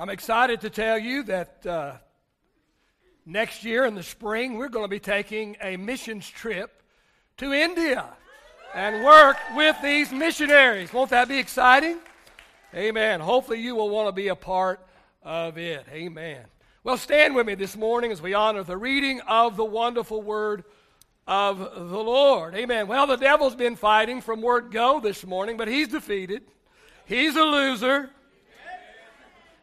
I'm excited to tell you that uh, next year in the spring, we're going to be taking a missions trip to India and work with these missionaries. Won't that be exciting? Amen. Hopefully, you will want to be a part of it. Amen. Well, stand with me this morning as we honor the reading of the wonderful word of the Lord. Amen. Well, the devil's been fighting from word go this morning, but he's defeated. He's a loser.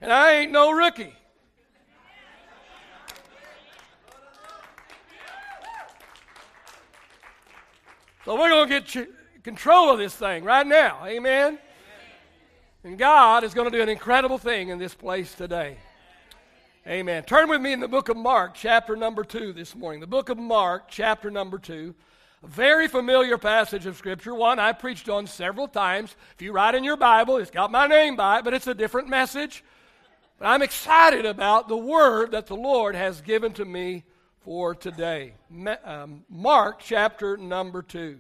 And I ain't no rookie. So we're going to get control of this thing right now. Amen. And God is going to do an incredible thing in this place today. Amen. Turn with me in the book of Mark, chapter number 2 this morning. The book of Mark, chapter number 2. A very familiar passage of Scripture, one I preached on several times. If you write in your Bible, it's got my name by it, but it's a different message. But I'm excited about the word that the Lord has given to me for today. Um, Mark chapter number 2.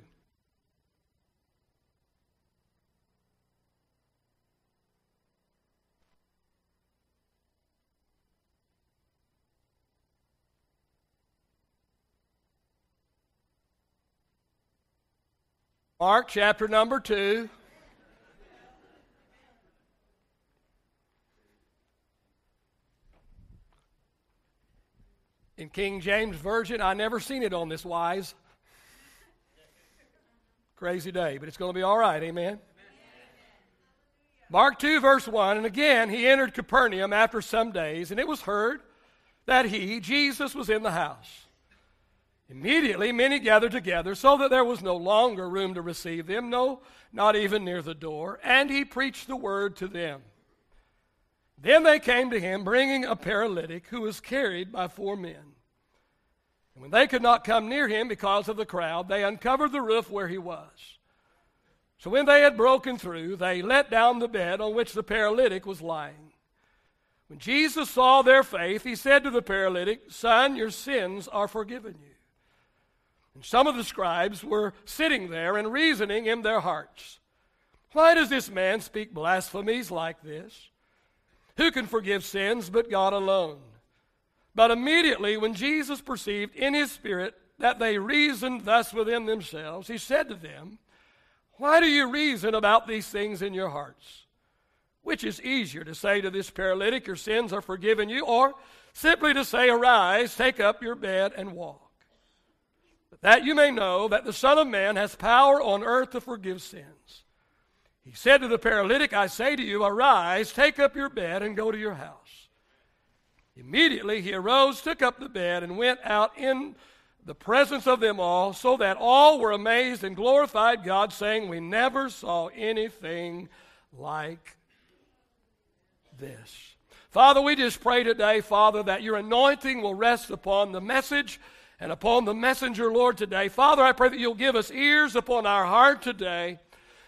Mark chapter number 2. King James Version, I never seen it on this wise. Crazy day, but it's going to be all right. Amen. Mark 2, verse 1. And again, he entered Capernaum after some days, and it was heard that he, Jesus, was in the house. Immediately, many gathered together, so that there was no longer room to receive them, no, not even near the door. And he preached the word to them. Then they came to him, bringing a paralytic who was carried by four men. And when they could not come near him because of the crowd, they uncovered the roof where he was. So when they had broken through, they let down the bed on which the paralytic was lying. When Jesus saw their faith, he said to the paralytic, Son, your sins are forgiven you. And some of the scribes were sitting there and reasoning in their hearts, Why does this man speak blasphemies like this? Who can forgive sins but God alone? But immediately, when Jesus perceived in his spirit that they reasoned thus within themselves, he said to them, Why do you reason about these things in your hearts? Which is easier to say to this paralytic, Your sins are forgiven you, or simply to say, Arise, take up your bed, and walk? That you may know that the Son of Man has power on earth to forgive sins. He said to the paralytic, I say to you, arise, take up your bed, and go to your house. Immediately he arose, took up the bed, and went out in the presence of them all, so that all were amazed and glorified God, saying, We never saw anything like this. Father, we just pray today, Father, that your anointing will rest upon the message and upon the messenger, Lord, today. Father, I pray that you'll give us ears upon our heart today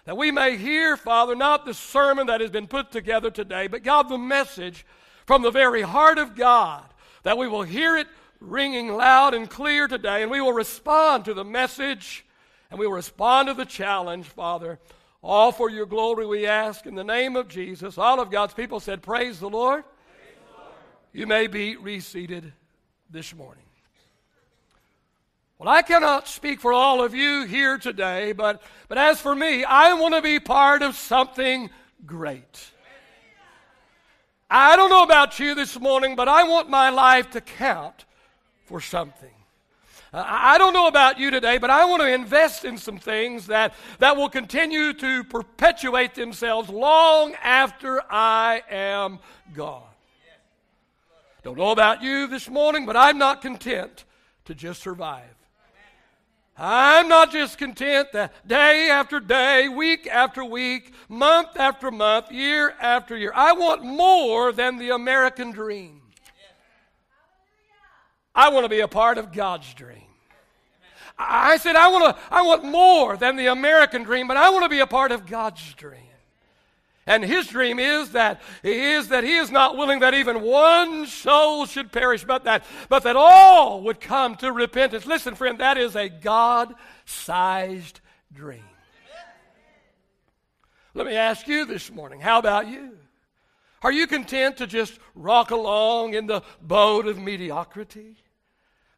that we may hear, Father, not the sermon that has been put together today, but God, the message from the very heart of God, that we will hear it ringing loud and clear today, and we will respond to the message and we will respond to the challenge, Father. All for your glory we ask in the name of Jesus. All of God's people said, Praise the Lord. You may be reseated this morning. Well, I cannot speak for all of you here today, but, but as for me, I want to be part of something great. I don't know about you this morning, but I want my life to count for something. Uh, I don't know about you today, but I want to invest in some things that, that will continue to perpetuate themselves long after I am gone. Don't know about you this morning, but I'm not content to just survive. I'm not just content that day after day, week after week, month after month, year after year. I want more than the American dream. I want to be a part of God's dream. I said, I want, to, I want more than the American dream, but I want to be a part of God's dream. And his dream is that is that he is not willing that even one soul should perish, but that but that all would come to repentance. Listen, friend, that is a God-sized dream. Let me ask you this morning, how about you? Are you content to just rock along in the boat of mediocrity?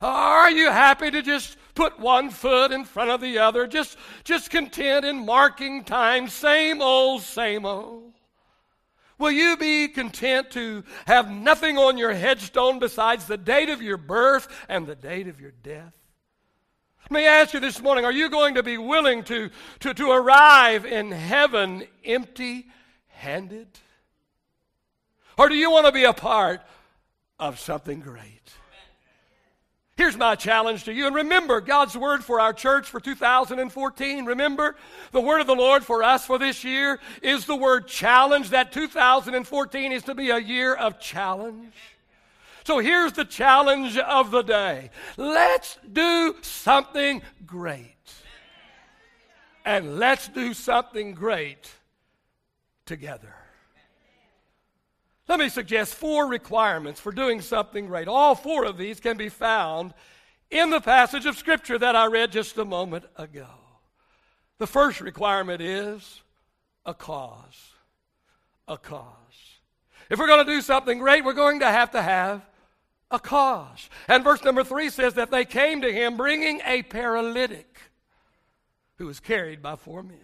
Ah, are you happy to just put one foot in front of the other, just, just content in marking time, same old, same old? Will you be content to have nothing on your headstone besides the date of your birth and the date of your death? Let me ask you this morning are you going to be willing to, to, to arrive in heaven empty handed? Or do you want to be a part of something great? Here's my challenge to you. And remember, God's word for our church for 2014. Remember, the word of the Lord for us for this year is the word challenge. That 2014 is to be a year of challenge. So here's the challenge of the day let's do something great. And let's do something great together. Let me suggest four requirements for doing something great. All four of these can be found in the passage of Scripture that I read just a moment ago. The first requirement is a cause. A cause. If we're going to do something great, we're going to have to have a cause. And verse number three says that they came to him bringing a paralytic who was carried by four men.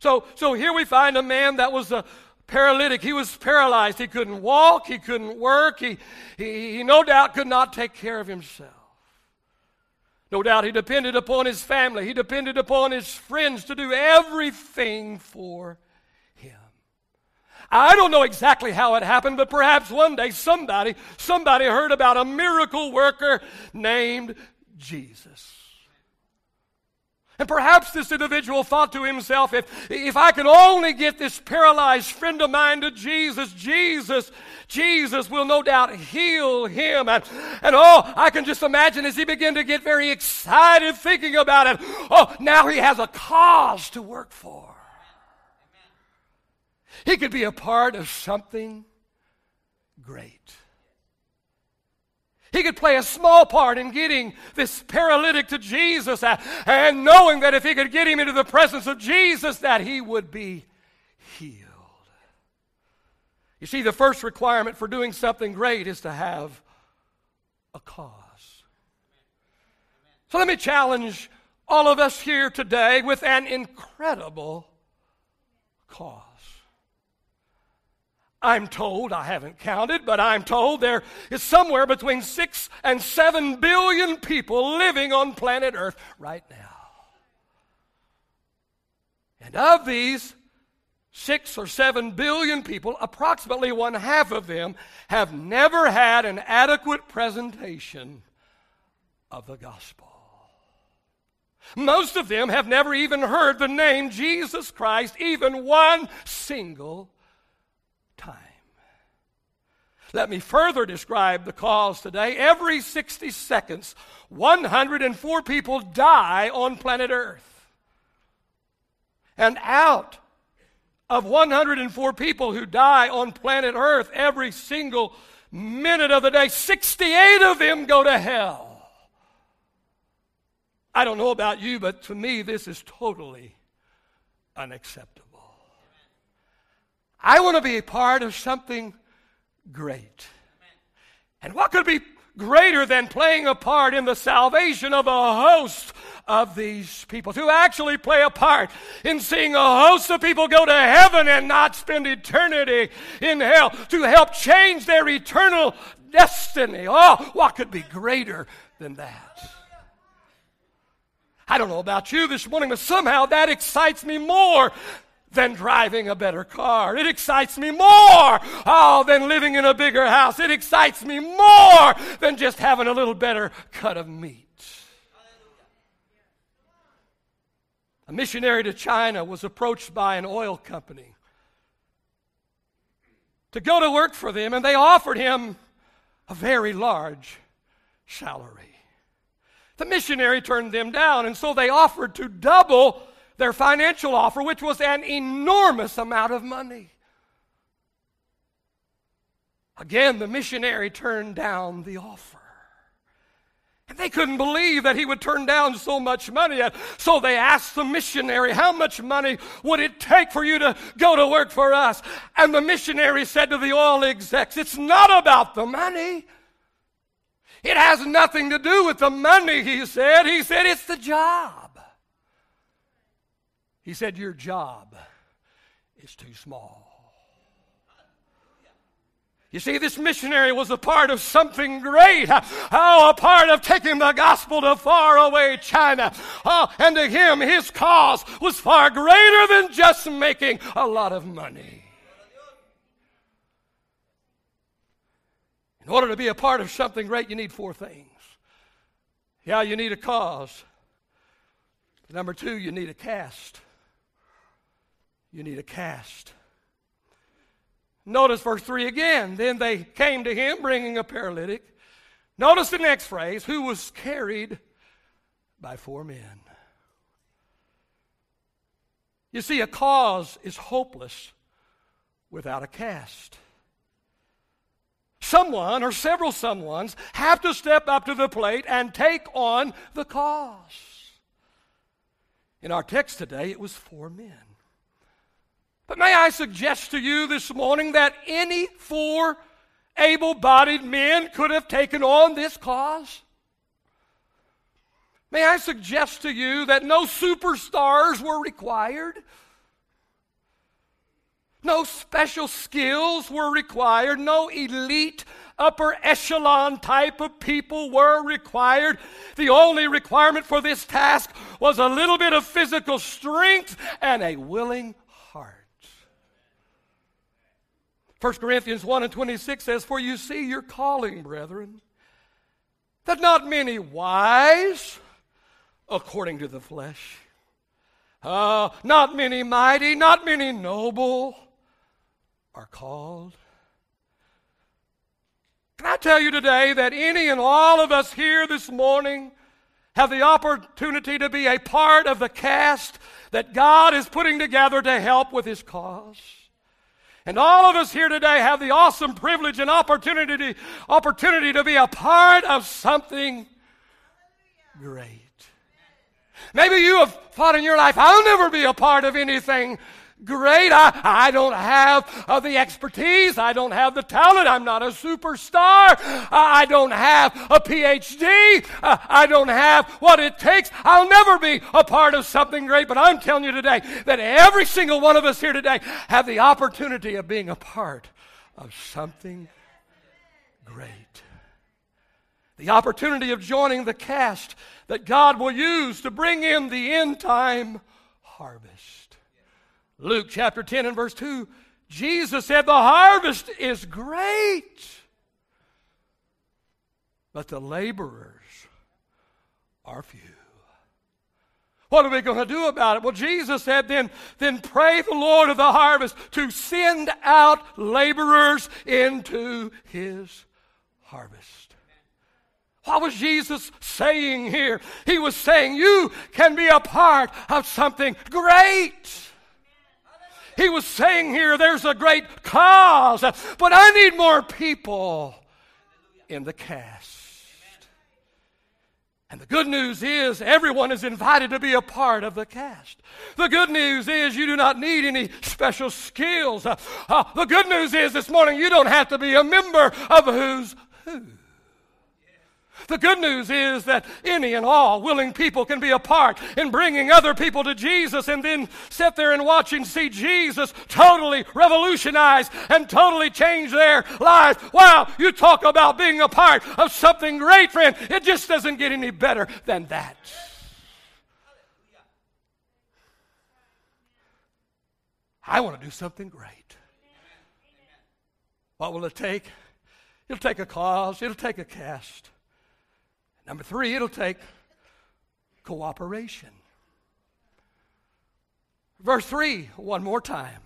So, so here we find a man that was a, paralytic. He was paralyzed. He couldn't walk. He couldn't work. He, he, he, no doubt could not take care of himself. No doubt he depended upon his family. He depended upon his friends to do everything for him. I don't know exactly how it happened, but perhaps one day somebody, somebody heard about a miracle worker named Jesus. And perhaps this individual thought to himself, if, if I can only get this paralyzed friend of mine to Jesus, Jesus, Jesus will no doubt heal him. And, and oh, I can just imagine as he began to get very excited thinking about it. Oh, now he has a cause to work for. He could be a part of something great. He could play a small part in getting this paralytic to Jesus uh, and knowing that if he could get him into the presence of Jesus that he would be healed. You see the first requirement for doing something great is to have a cause. So let me challenge all of us here today with an incredible cause. I'm told, I haven't counted, but I'm told there is somewhere between six and seven billion people living on planet Earth right now. And of these six or seven billion people, approximately one half of them have never had an adequate presentation of the gospel. Most of them have never even heard the name Jesus Christ, even one single. Let me further describe the cause today. Every 60 seconds, 104 people die on planet Earth. And out of 104 people who die on planet Earth every single minute of the day, 68 of them go to hell. I don't know about you, but to me, this is totally unacceptable. I want to be a part of something great. And what could be greater than playing a part in the salvation of a host of these people? To actually play a part in seeing a host of people go to heaven and not spend eternity in hell, to help change their eternal destiny. Oh, what could be greater than that? I don't know about you this morning, but somehow that excites me more than driving a better car. It excites me more, oh, than living in a bigger house. It excites me more than just having a little better cut of meat. A missionary to China was approached by an oil company to go to work for them, and they offered him a very large salary. The missionary turned them down, and so they offered to double their financial offer, which was an enormous amount of money. Again, the missionary turned down the offer. And they couldn't believe that he would turn down so much money. So they asked the missionary, How much money would it take for you to go to work for us? And the missionary said to the oil execs, It's not about the money. It has nothing to do with the money, he said. He said, It's the job. He said, Your job is too small. You see, this missionary was a part of something great. Oh, a part of taking the gospel to faraway China. Oh, and to him, his cause was far greater than just making a lot of money. In order to be a part of something great, you need four things. Yeah, you need a cause. Number two, you need a cast. You need a cast. Notice verse 3 again. Then they came to him bringing a paralytic. Notice the next phrase who was carried by four men. You see, a cause is hopeless without a cast. Someone or several someones have to step up to the plate and take on the cause. In our text today, it was four men. But may I suggest to you this morning that any four able bodied men could have taken on this cause? May I suggest to you that no superstars were required? No special skills were required. No elite upper echelon type of people were required. The only requirement for this task was a little bit of physical strength and a willing 1 Corinthians 1 and 26 says, For you see your calling, brethren, that not many wise, according to the flesh, uh, not many mighty, not many noble are called. Can I tell you today that any and all of us here this morning have the opportunity to be a part of the cast that God is putting together to help with His cause? And all of us here today have the awesome privilege and opportunity, opportunity to be a part of something great. Maybe you have thought in your life, I'll never be a part of anything great. I, I don't have uh, the expertise. I don't have the talent. I'm not a superstar. Uh, I don't have a PhD. Uh, I don't have what it takes. I'll never be a part of something great. But I'm telling you today that every single one of us here today have the opportunity of being a part of something great. The opportunity of joining the cast that God will use to bring in the end time harvest. Luke chapter 10 and verse 2, Jesus said, The harvest is great, but the laborers are few. What are we going to do about it? Well, Jesus said, then, then pray the Lord of the harvest to send out laborers into his harvest. What was Jesus saying here? He was saying, You can be a part of something great. He was saying here, there's a great cause, but I need more people in the cast. And the good news is, everyone is invited to be a part of the cast. The good news is, you do not need any special skills. Uh, uh, the good news is, this morning, you don't have to be a member of who's who. The good news is that any and all willing people can be a part in bringing other people to Jesus and then sit there and watch and see Jesus totally revolutionize and totally change their lives. Wow, you talk about being a part of something great, friend. It just doesn't get any better than that. I want to do something great. What will it take? It'll take a cause, it'll take a cast. Number three, it'll take cooperation. Verse 3, one more time.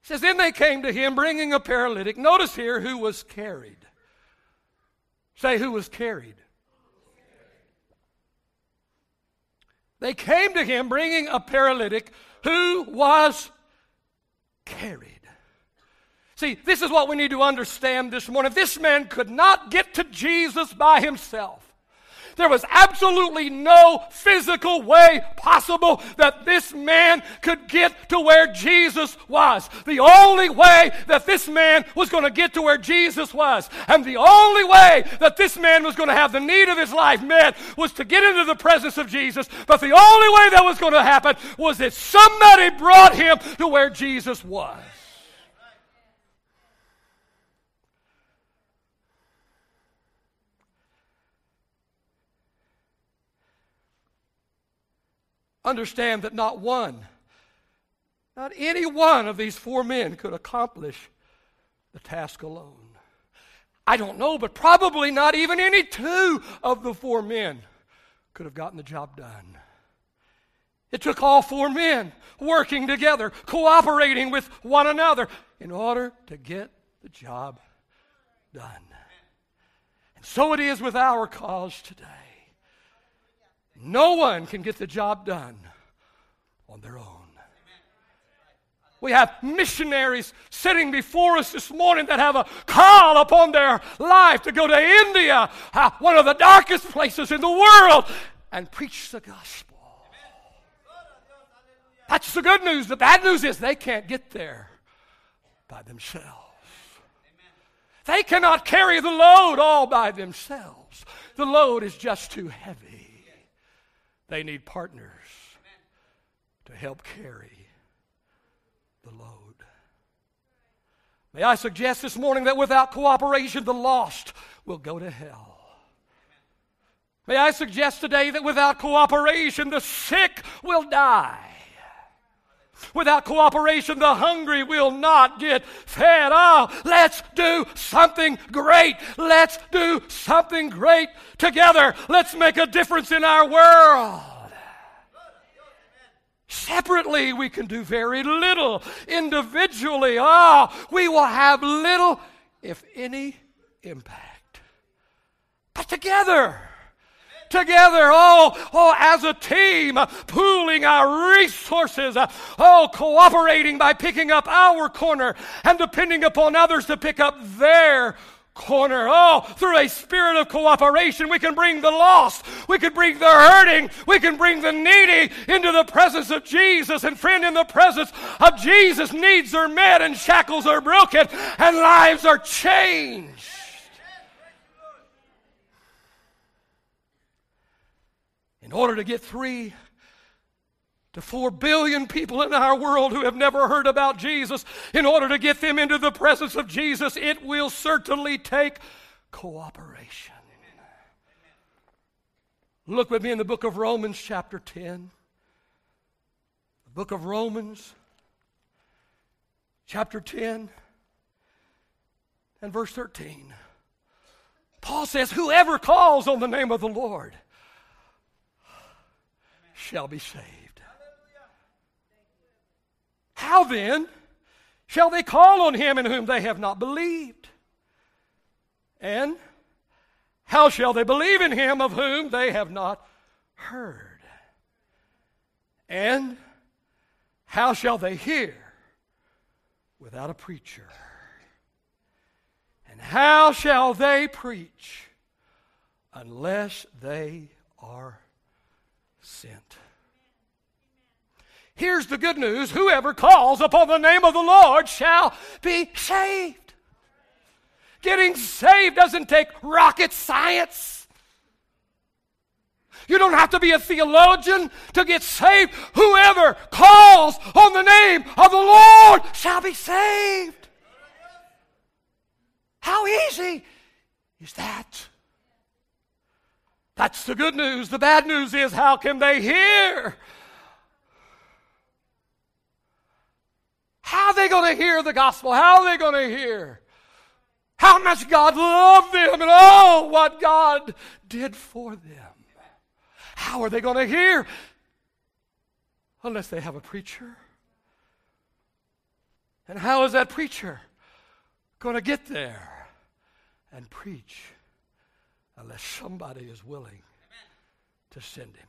It says, Then they came to him bringing a paralytic. Notice here who was carried. Say, who was carried. They came to him bringing a paralytic who was carried. See, this is what we need to understand this morning. This man could not get to Jesus by himself. There was absolutely no physical way possible that this man could get to where Jesus was. The only way that this man was going to get to where Jesus was, and the only way that this man was going to have the need of his life met was to get into the presence of Jesus. But the only way that was going to happen was that somebody brought him to where Jesus was. Understand that not one, not any one of these four men could accomplish the task alone. I don't know, but probably not even any two of the four men could have gotten the job done. It took all four men working together, cooperating with one another in order to get the job done. And so it is with our cause today. No one can get the job done on their own. We have missionaries sitting before us this morning that have a call upon their life to go to India, uh, one of the darkest places in the world, and preach the gospel. That's the good news. The bad news is they can't get there by themselves. They cannot carry the load all by themselves. The load is just too heavy. They need partners to help carry the load. May I suggest this morning that without cooperation, the lost will go to hell. May I suggest today that without cooperation, the sick will die. Without cooperation, the hungry will not get fed. Oh, let's do something great. Let's do something great together. Let's make a difference in our world. Separately, we can do very little. Individually, oh, we will have little, if any, impact. But together, together, oh, oh, as a team, pooling our resources, oh, cooperating by picking up our corner and depending upon others to pick up their corner. Oh, through a spirit of cooperation, we can bring the lost, we can bring the hurting, we can bring the needy into the presence of Jesus. And friend, in the presence of Jesus, needs are met and shackles are broken and lives are changed. in order to get three to four billion people in our world who have never heard about Jesus, in order to get them into the presence of Jesus, it will certainly take cooperation. Look with me in the book of Romans, chapter 10. The book of Romans, chapter 10, and verse 13. Paul says, Whoever calls on the name of the Lord shall be saved. How then shall they call on him in whom they have not believed? And how shall they believe in him of whom they have not heard? And how shall they hear without a preacher? And how shall they preach unless they are sent. Here's the good news whoever calls upon the name of the Lord shall be saved. Getting saved doesn't take rocket science. You don't have to be a theologian to get saved. Whoever calls on the name of the Lord shall be saved. How easy is that? That's the good news. The bad news is how can they hear? How are they going to hear the gospel? How are they going to hear? How much God loved them and oh, what God did for them. How are they going to hear? Unless they have a preacher. And how is that preacher going to get there and preach? Unless somebody is willing to send him.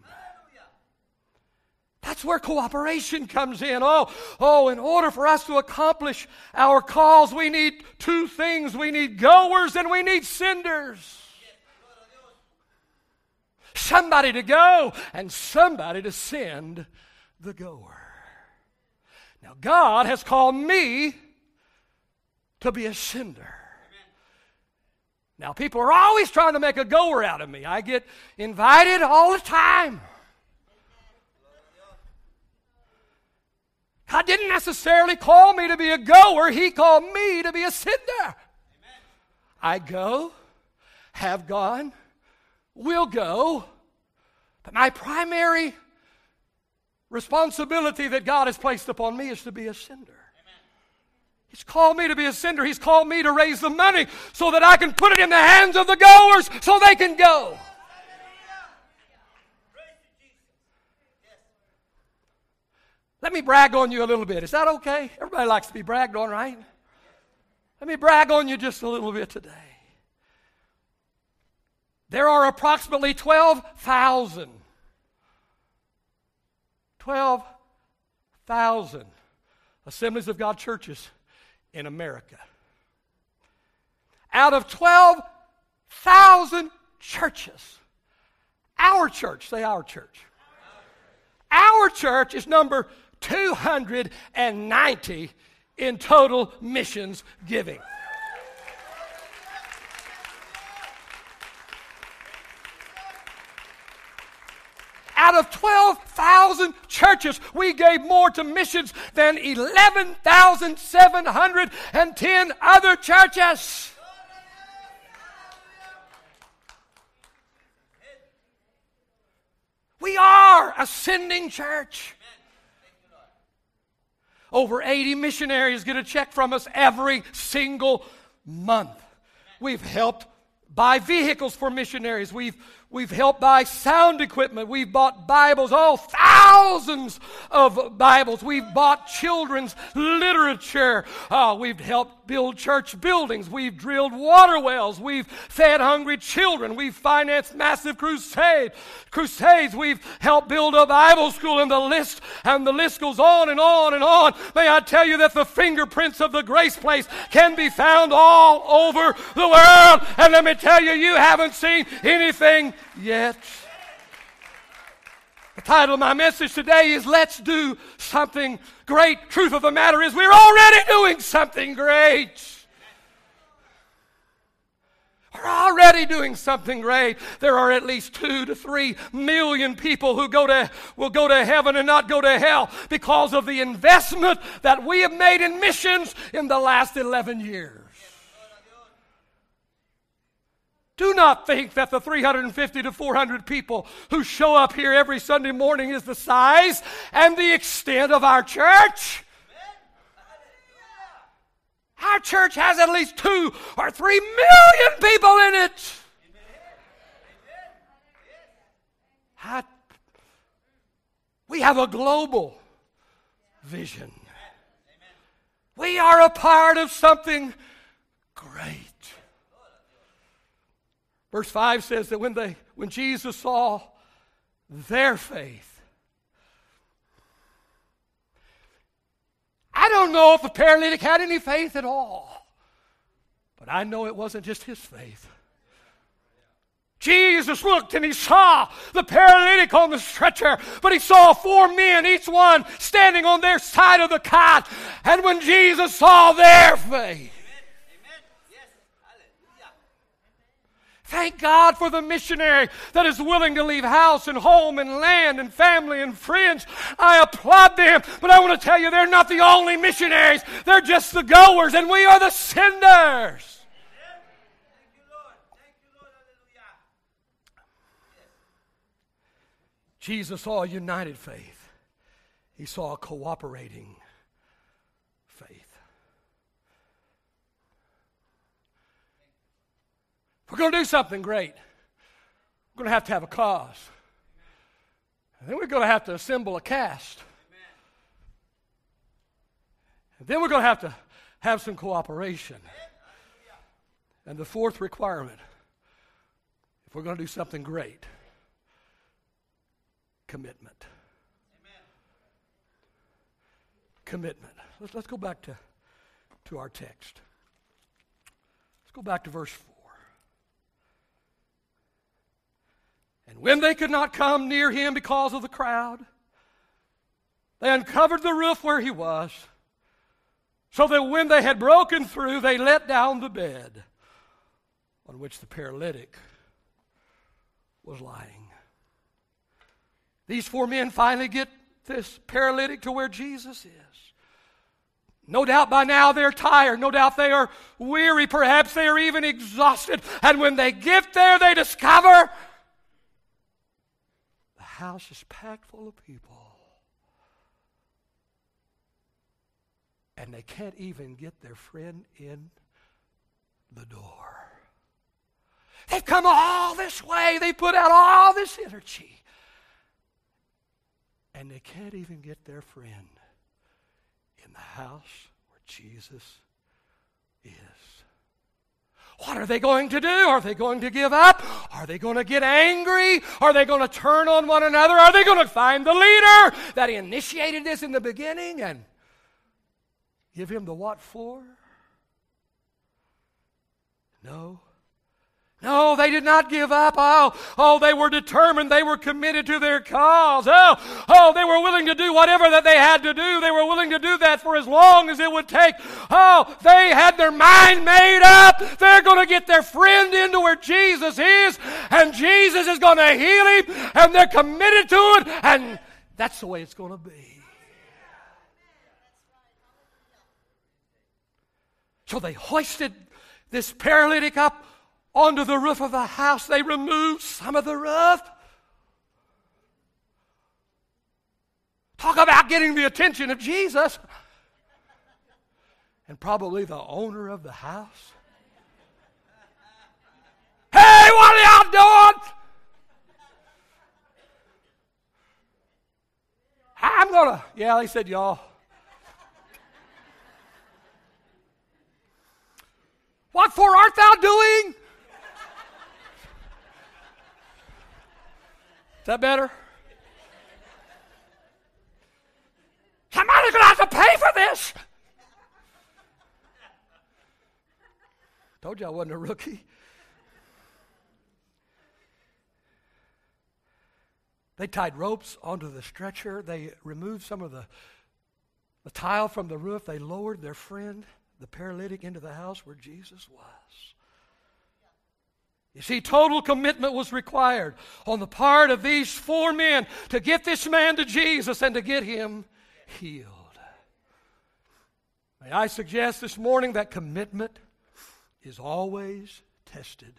That's where cooperation comes in. Oh, oh, in order for us to accomplish our cause, we need two things. We need goers and we need senders. somebody to go and somebody to send the goer. Now, God has called me to be a sender. Now, people are always trying to make a goer out of me. I get invited all the time. God didn't necessarily call me to be a goer, He called me to be a sender. I go, have gone, will go, but my primary responsibility that God has placed upon me is to be a sender. He's called me to be a sender. He's called me to raise the money so that I can put it in the hands of the goers so they can go. Let me brag on you a little bit. Is that okay? Everybody likes to be bragged on, right? Let me brag on you just a little bit today. There are approximately 12,000 12,000 Assemblies of God churches in America. Out of 12,000 churches, our church, say our church, our church is number 290 in total missions giving. Out of 12,000 churches, we gave more to missions than 11,710 other churches. We are a sending church. Over 80 missionaries get a check from us every single month. We've helped buy vehicles for missionaries. We've We've helped buy sound equipment. We've bought Bibles, oh, thousands of Bibles. We've bought children's literature. Uh, we've helped build church buildings. We've drilled water wells. We've fed hungry children. We've financed massive crusade, crusades. We've helped build a Bible school, and the list and the list goes on and on and on. May I tell you that the fingerprints of the Grace Place can be found all over the world. And let me tell you, you haven't seen anything yet. Title of my message today is Let's Do Something Great. Truth of the matter is, we're already doing something great. We're already doing something great. There are at least two to three million people who go to, will go to heaven and not go to hell because of the investment that we have made in missions in the last 11 years. Do not think that the 350 to 400 people who show up here every Sunday morning is the size and the extent of our church. Our church has at least two or three million people in it. I, we have a global vision. We are a part of something great. Verse 5 says that when, they, when Jesus saw their faith, I don't know if the paralytic had any faith at all, but I know it wasn't just his faith. Jesus looked and he saw the paralytic on the stretcher, but he saw four men, each one standing on their side of the cot. And when Jesus saw their faith, Thank God for the missionary that is willing to leave house and home and land and family and friends. I applaud them, but I want to tell you they're not the only missionaries. They're just the goers, and we are the senders. Jesus saw a united faith. He saw a cooperating If we're going to do something great, we're going to have to have a cause. And then we're going to have to assemble a cast. And then we're going to have to have some cooperation. And the fourth requirement, if we're going to do something great, commitment. Commitment. Let's, let's go back to, to our text. Let's go back to verse 4. And when they could not come near him because of the crowd, they uncovered the roof where he was, so that when they had broken through, they let down the bed on which the paralytic was lying. These four men finally get this paralytic to where Jesus is. No doubt by now they're tired. No doubt they are weary. Perhaps they are even exhausted. And when they get there, they discover house is packed full of people. And they can't even get their friend in the door. They've come all this way, they put out all this energy, and they can't even get their friend in the house where Jesus is. What are they going to do? Are they going to give up? Are they going to get angry? Are they going to turn on one another? Are they going to find the leader that initiated this in the beginning and give him the what for? No. No, they did not give up. Oh, oh, they were determined. They were committed to their cause. Oh, oh, they were willing to do whatever that they had to do. They were willing to do that for as long as it would take. Oh, they had their mind made up. They're going to get their friend into where Jesus is, and Jesus is going to heal him, and they're committed to it, and that's the way it's going to be. So they hoisted this paralytic up onto the roof of the house. They removed some of the roof. Talk about getting the attention of Jesus. And probably the owner of the house. Hey, what are y'all doing? I'm gonna, yeah, they said y'all. What for art thou doing? That better? Somebody's going to have to pay for this. Told you I wasn't a rookie. They tied ropes onto the stretcher. They removed some of the, the tile from the roof. They lowered their friend, the paralytic, into the house where Jesus was. You see, total commitment was required on the part of these four men to get this man to Jesus and to get him healed. May I suggest this morning that commitment is always tested.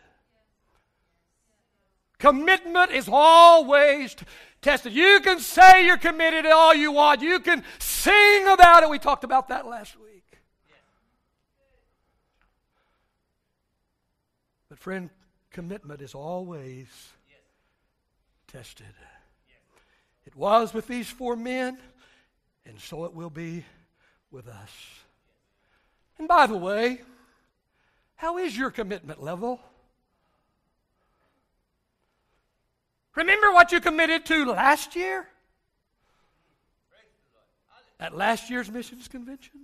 Commitment is always tested. You can say you're committed all you want. You can sing about it. We talked about that last week. But, friend, commitment is always tested. It was with these four men, and so it will be with us. And by the way, how is your commitment level? Remember what you committed to last year? At last year's missions convention?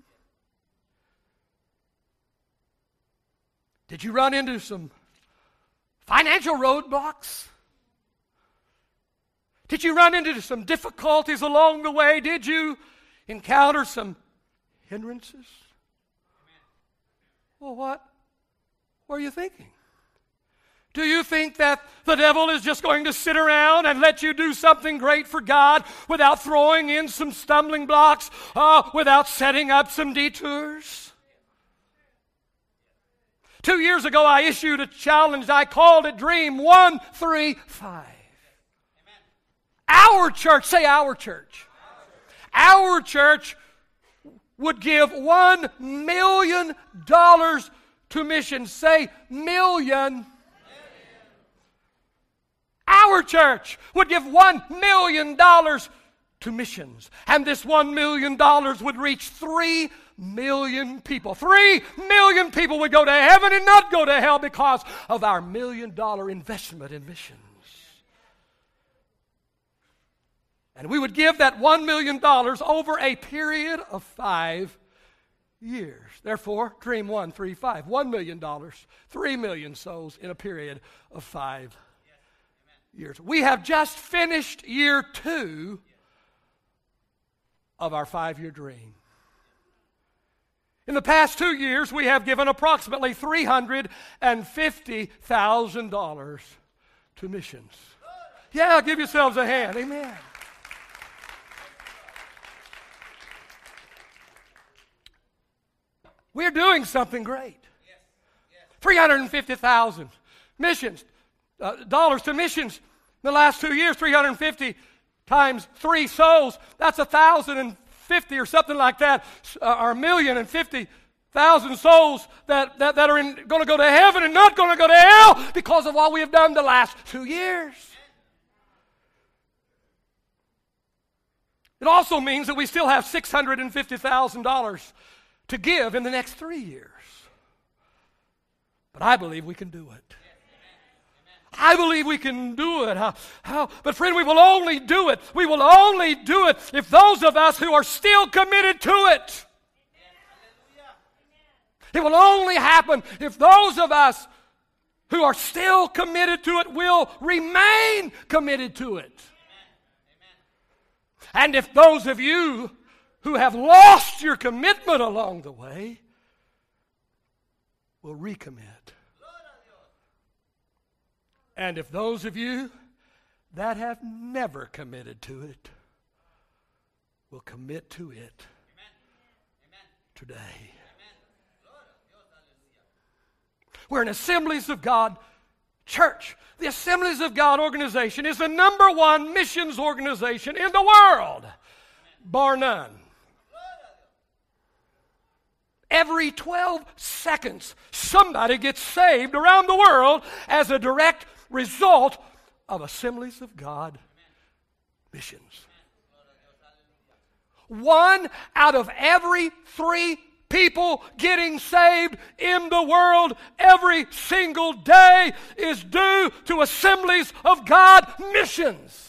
Did you run into some financial roadblocks? Did you run into some difficulties along the way? Did you encounter some hindrances? Well, what were you thinking? Do you think that the devil is just going to sit around and let you do something great for God without throwing in some stumbling blocks, uh, without setting up some detours? Two years ago, I issued a challenge. I called it Dream 135. Our church, say our church. Our church would give $1 million to missions. Say million. Our church would give $1 million to missions. And this $1 million would reach 3 million people. Three million people would go to heaven and not go to hell because of our million dollar investment in missions. And we would give that $1 million over a period of five years. Therefore, Dream 135, $1 million, 3 million souls in a period of five years. We have just finished year two of our five year dream. In the past two years, we have given approximately $350,000 to missions. Yeah, give yourselves a hand. Amen. We're doing something great. 350,000 missions, uh, dollars to missions in the last two years, 350 times three souls, that's a thousand and fifty or something like that, uh, or a million and fifty thousand souls that, that, that are going to go to heaven and not going to go to hell because of what we have done the last two years. It also means that we still have $650,000 to give in the next three years. But I believe we can do it. I believe we can do it. How, how, but, friend, we will only do it. We will only do it if those of us who are still committed to it. It will only happen if those of us who are still committed to it will remain committed to it. And if those of you who have lost your commitment along the way will recommit. And if those of you that have never committed to it will commit to it today. We're an Assemblies of God church. The Assemblies of God organization is the number one missions organization in the world, bar none. Every 12 seconds, somebody gets saved around the world as a direct result of Assemblies of God missions. One out of every three people getting saved in the world every single day is due to Assemblies of God missions.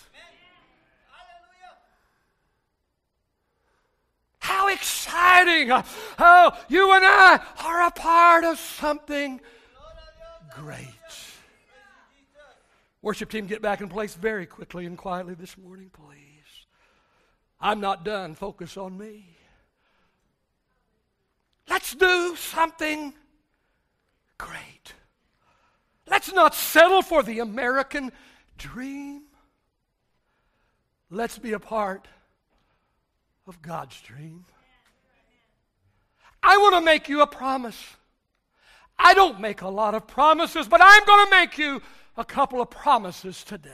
How exciting! How you and I are a part of something great. Worship team, get back in place very quickly and quietly this morning, please. I'm not done. Focus on me. Let's do something great. Let's not settle for the American dream. Let's be a part of God's dream. I want to make you a promise. I don't make a lot of promises, but I'm going to make you a couple of promises today.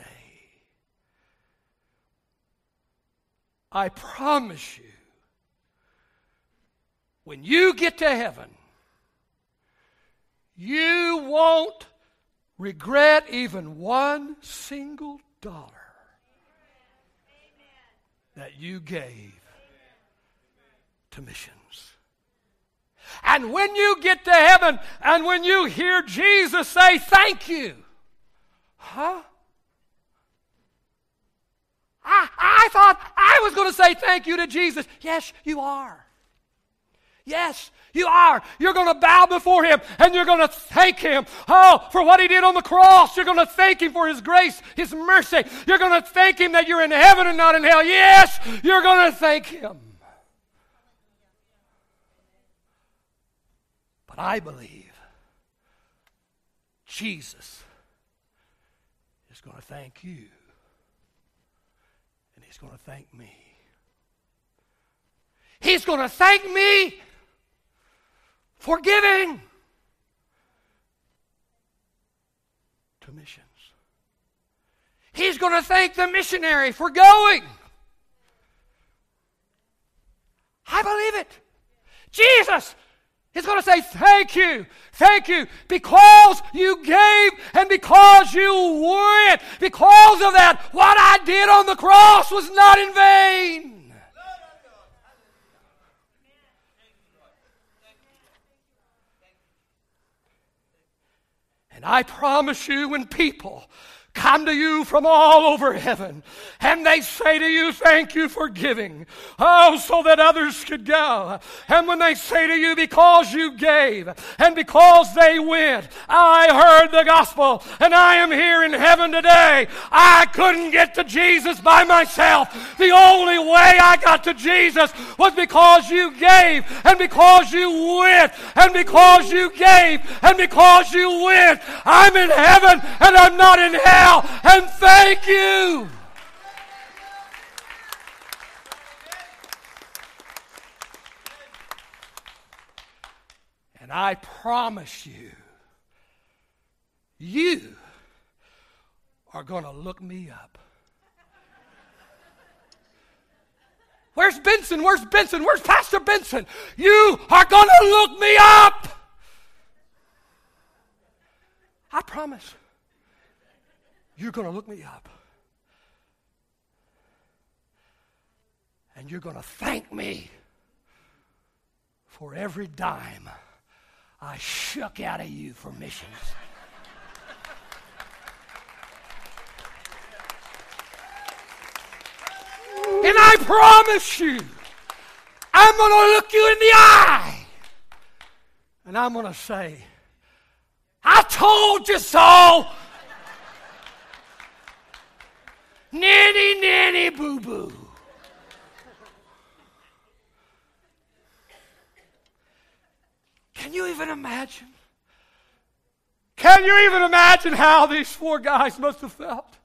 I promise you, when you get to heaven, you won't regret even one single dollar that you gave to missions. And when you get to heaven and when you hear Jesus say, Thank you, Huh? I, I thought I was going to say thank you to Jesus. Yes, you are. Yes, you are. You're going to bow before Him and you're going to thank Him. Oh, for what He did on the cross. You're going to thank Him for His grace, His mercy. You're going to thank Him that you're in heaven and not in hell. Yes, you're going to thank Him. But I believe Jesus is going to thank you. And he's going to thank me. He's going to thank me for giving to missions. He's going to thank the missionary for going. I believe it. Jesus He's going to say, Thank you, thank you, because you gave and because you went. Because of that, what I did on the cross was not in vain. And I promise you, when people come to you from all over heaven and they say to you, Thank you for giving. Oh, so that others could go. And when they say to you, Because you gave and because they went, I heard the gospel and I am here in heaven today. I couldn't get to Jesus by myself. The only way I got to Jesus was because you gave and because you went and because you gave and because you went. I'm in heaven and I'm not in hell. And thank you. And I promise you, you are going to look me up. Where's Benson? Where's Benson? Where's Pastor Benson? You are going to look me up. I promise. You're going to look me up. And you're going to thank me for every dime I shook out of you for missions. and I promise you, I'm going to look you in the eye. And I'm going to say, I told you so. Nanny, nanny, boo boo. Can you even imagine? Can you even imagine how these four guys must have felt?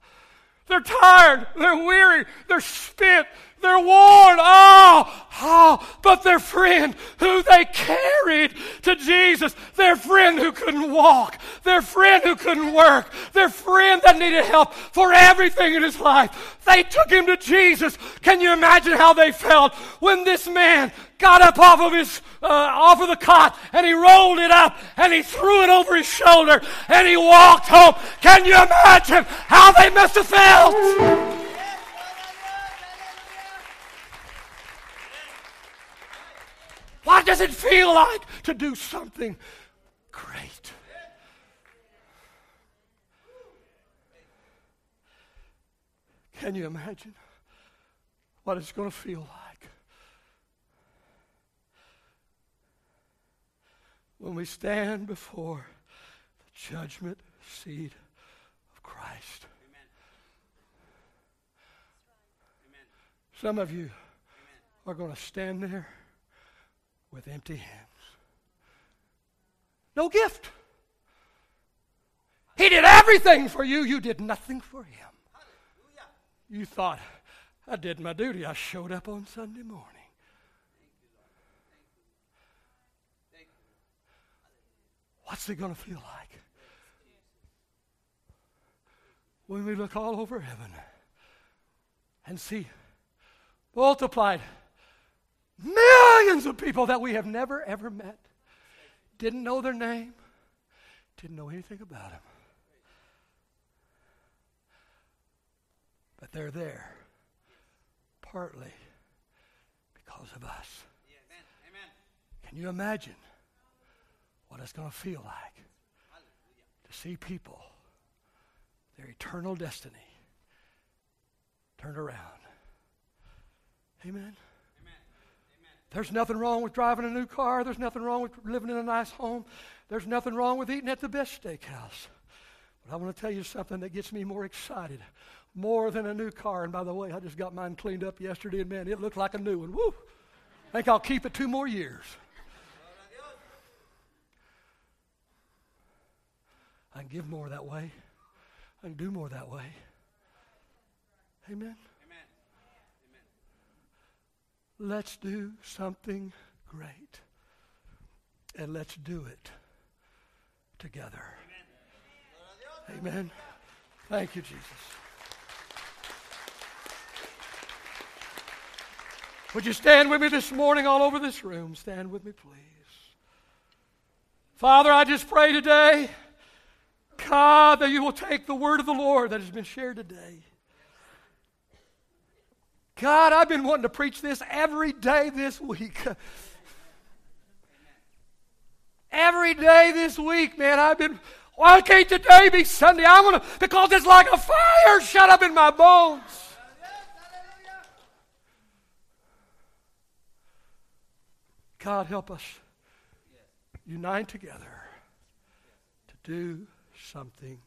They're tired, they're weary, they're spent, they're worn. Oh, oh, but their friend who they carried to Jesus, their friend who couldn't walk, their friend who couldn't work, their friend that needed help for everything in his life, they took him to Jesus. Can you imagine how they felt when this man got up off of his uh, off of the cot and he rolled it up and he threw it over his shoulder and he walked home. Can you imagine how they must have felt? What does it feel like to do something great? Can you imagine what it's going to feel like when we stand before the judgment seat of Christ? Amen. Some of you are going to stand there with empty hands. No gift. He did everything for you, you did nothing for him. You thought, I did my duty. I showed up on Sunday morning. What's it going to feel like when we look all over heaven and see multiplied Millions of people that we have never, ever met. Didn't know their name, didn't know anything about them. But they're there partly because of us. Can you imagine what it's going to feel like to see people, their eternal destiny, turned around? Amen. Amen. There's nothing wrong with driving a new car. There's nothing wrong with living in a nice home. There's nothing wrong with eating at the best steakhouse. But I want to tell you something that gets me more excited, more than a new car. And by the way, I just got mine cleaned up yesterday, and man, it looked like a new one. Woo! I think I'll keep it two more years. I can give more that way. I can do more that way. Amen. Let's do something great. And let's do it together. Amen. Amen. Thank you, Jesus. Would you stand with me this morning all over this room? Stand with me, please. Father, I just pray today, God, that you will take the word of the Lord that has been shared today. God, I've been wanting to preach this every day this week. Every day this week, man, I've been, why can't today be Sunday? I want to, because it's like a fire shut up in my bones. God, help us unite together to do something